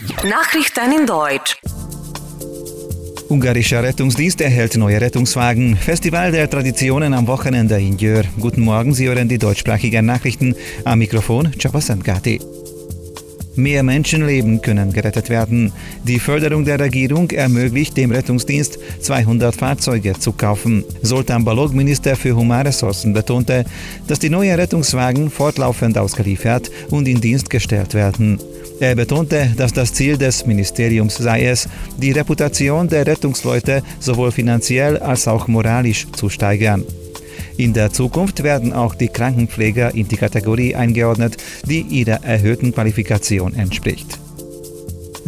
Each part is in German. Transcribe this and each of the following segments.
Nachrichten in Deutsch. Ungarischer Rettungsdienst erhält neue Rettungswagen. Festival der Traditionen am Wochenende in Jör. Guten Morgen, Sie hören die deutschsprachigen Nachrichten. Am Mikrofon Chapasangati. Mehr Menschenleben können gerettet werden. Die Förderung der Regierung ermöglicht dem Rettungsdienst, 200 Fahrzeuge zu kaufen. Sultan Balog, Minister für Humanressourcen, betonte, dass die neuen Rettungswagen fortlaufend ausgeliefert und in Dienst gestellt werden. Er betonte, dass das Ziel des Ministeriums sei es, die Reputation der Rettungsleute sowohl finanziell als auch moralisch zu steigern. In der Zukunft werden auch die Krankenpfleger in die Kategorie eingeordnet, die ihrer erhöhten Qualifikation entspricht.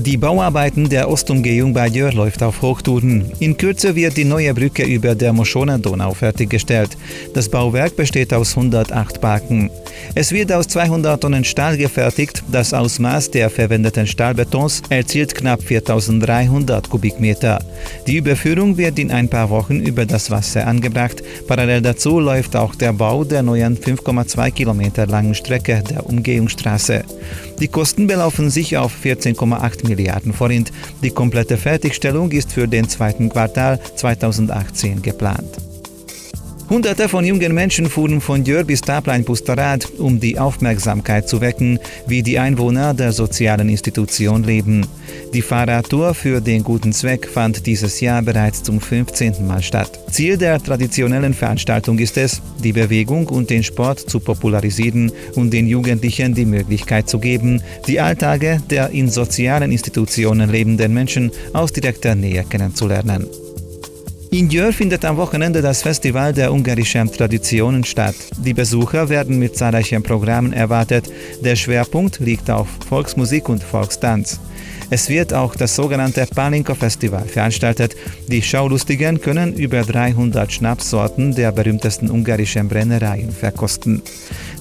Die Bauarbeiten der Ostumgehung bei Jör läuft auf Hochtouren. In Kürze wird die neue Brücke über der Moschona-Donau fertiggestellt. Das Bauwerk besteht aus 108 Baken. Es wird aus 200 Tonnen Stahl gefertigt. Das Ausmaß der verwendeten Stahlbetons erzielt knapp 4300 Kubikmeter. Die Überführung wird in ein paar Wochen über das Wasser angebracht. Parallel dazu läuft auch der Bau der neuen 5,2 Kilometer langen Strecke der Umgehungsstraße. Die Kosten belaufen sich auf 14,8 Milliarden Forint. Die komplette Fertigstellung ist für den zweiten Quartal 2018 geplant. Hunderte von jungen Menschen fuhren von Jör bis Taplein Pusterad, um die Aufmerksamkeit zu wecken, wie die Einwohner der sozialen Institution leben. Die Fahrradtour für den guten Zweck fand dieses Jahr bereits zum 15. Mal statt. Ziel der traditionellen Veranstaltung ist es, die Bewegung und den Sport zu popularisieren und den Jugendlichen die Möglichkeit zu geben, die Alltage der in sozialen Institutionen lebenden Menschen aus direkter Nähe kennenzulernen. In Jör findet am Wochenende das Festival der ungarischen Traditionen statt. Die Besucher werden mit zahlreichen Programmen erwartet. Der Schwerpunkt liegt auf Volksmusik und Volkstanz. Es wird auch das sogenannte Palinko Festival veranstaltet. Die Schaulustigen können über 300 Schnapssorten der berühmtesten ungarischen Brennereien verkosten.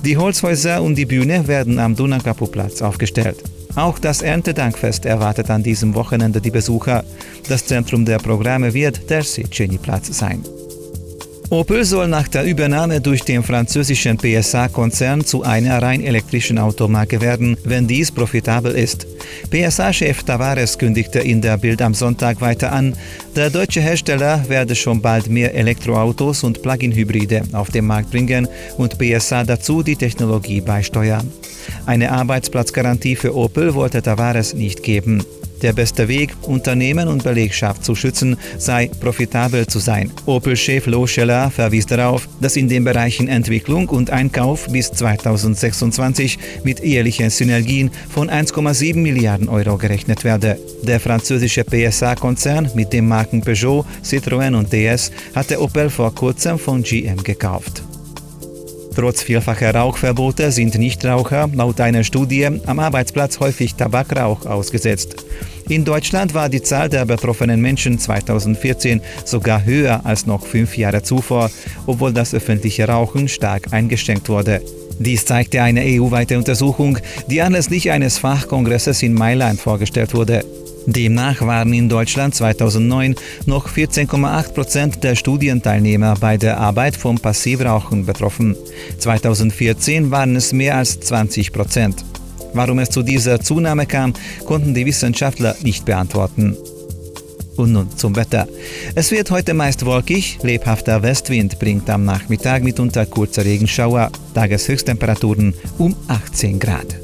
Die Holzhäuser und die Bühne werden am Dunakapu-Platz aufgestellt. Auch das Erntedankfest erwartet an diesem Wochenende die Besucher. Das Zentrum der Programme wird der Sitscheni-Platz sein. Opel soll nach der Übernahme durch den französischen PSA-Konzern zu einer rein elektrischen Automarke werden, wenn dies profitabel ist. PSA-Chef Tavares kündigte in der Bild am Sonntag weiter an, der deutsche Hersteller werde schon bald mehr Elektroautos und Plug-in-Hybride auf den Markt bringen und PSA dazu die Technologie beisteuern. Eine Arbeitsplatzgarantie für Opel wollte Tavares nicht geben. Der beste Weg, Unternehmen und Belegschaft zu schützen, sei profitabel zu sein. Opel-Chef Loscheller verwies darauf, dass in den Bereichen Entwicklung und Einkauf bis 2026 mit ehrlichen Synergien von 1,7 Milliarden Euro gerechnet werde. Der französische PSA-Konzern mit den Marken Peugeot, Citroën und DS hatte Opel vor kurzem von GM gekauft. Trotz vielfacher Rauchverbote sind Nichtraucher laut einer Studie am Arbeitsplatz häufig Tabakrauch ausgesetzt. In Deutschland war die Zahl der betroffenen Menschen 2014 sogar höher als noch fünf Jahre zuvor, obwohl das öffentliche Rauchen stark eingeschränkt wurde. Dies zeigte eine EU-weite Untersuchung, die anlässlich eines Fachkongresses in Mailand vorgestellt wurde. Demnach waren in Deutschland 2009 noch 14,8 Prozent der Studienteilnehmer bei der Arbeit vom Passivrauchen betroffen. 2014 waren es mehr als 20 Prozent. Warum es zu dieser Zunahme kam, konnten die Wissenschaftler nicht beantworten. Und nun zum Wetter. Es wird heute meist wolkig, lebhafter Westwind bringt am Nachmittag mitunter kurze Regenschauer, Tageshöchsttemperaturen um 18 Grad.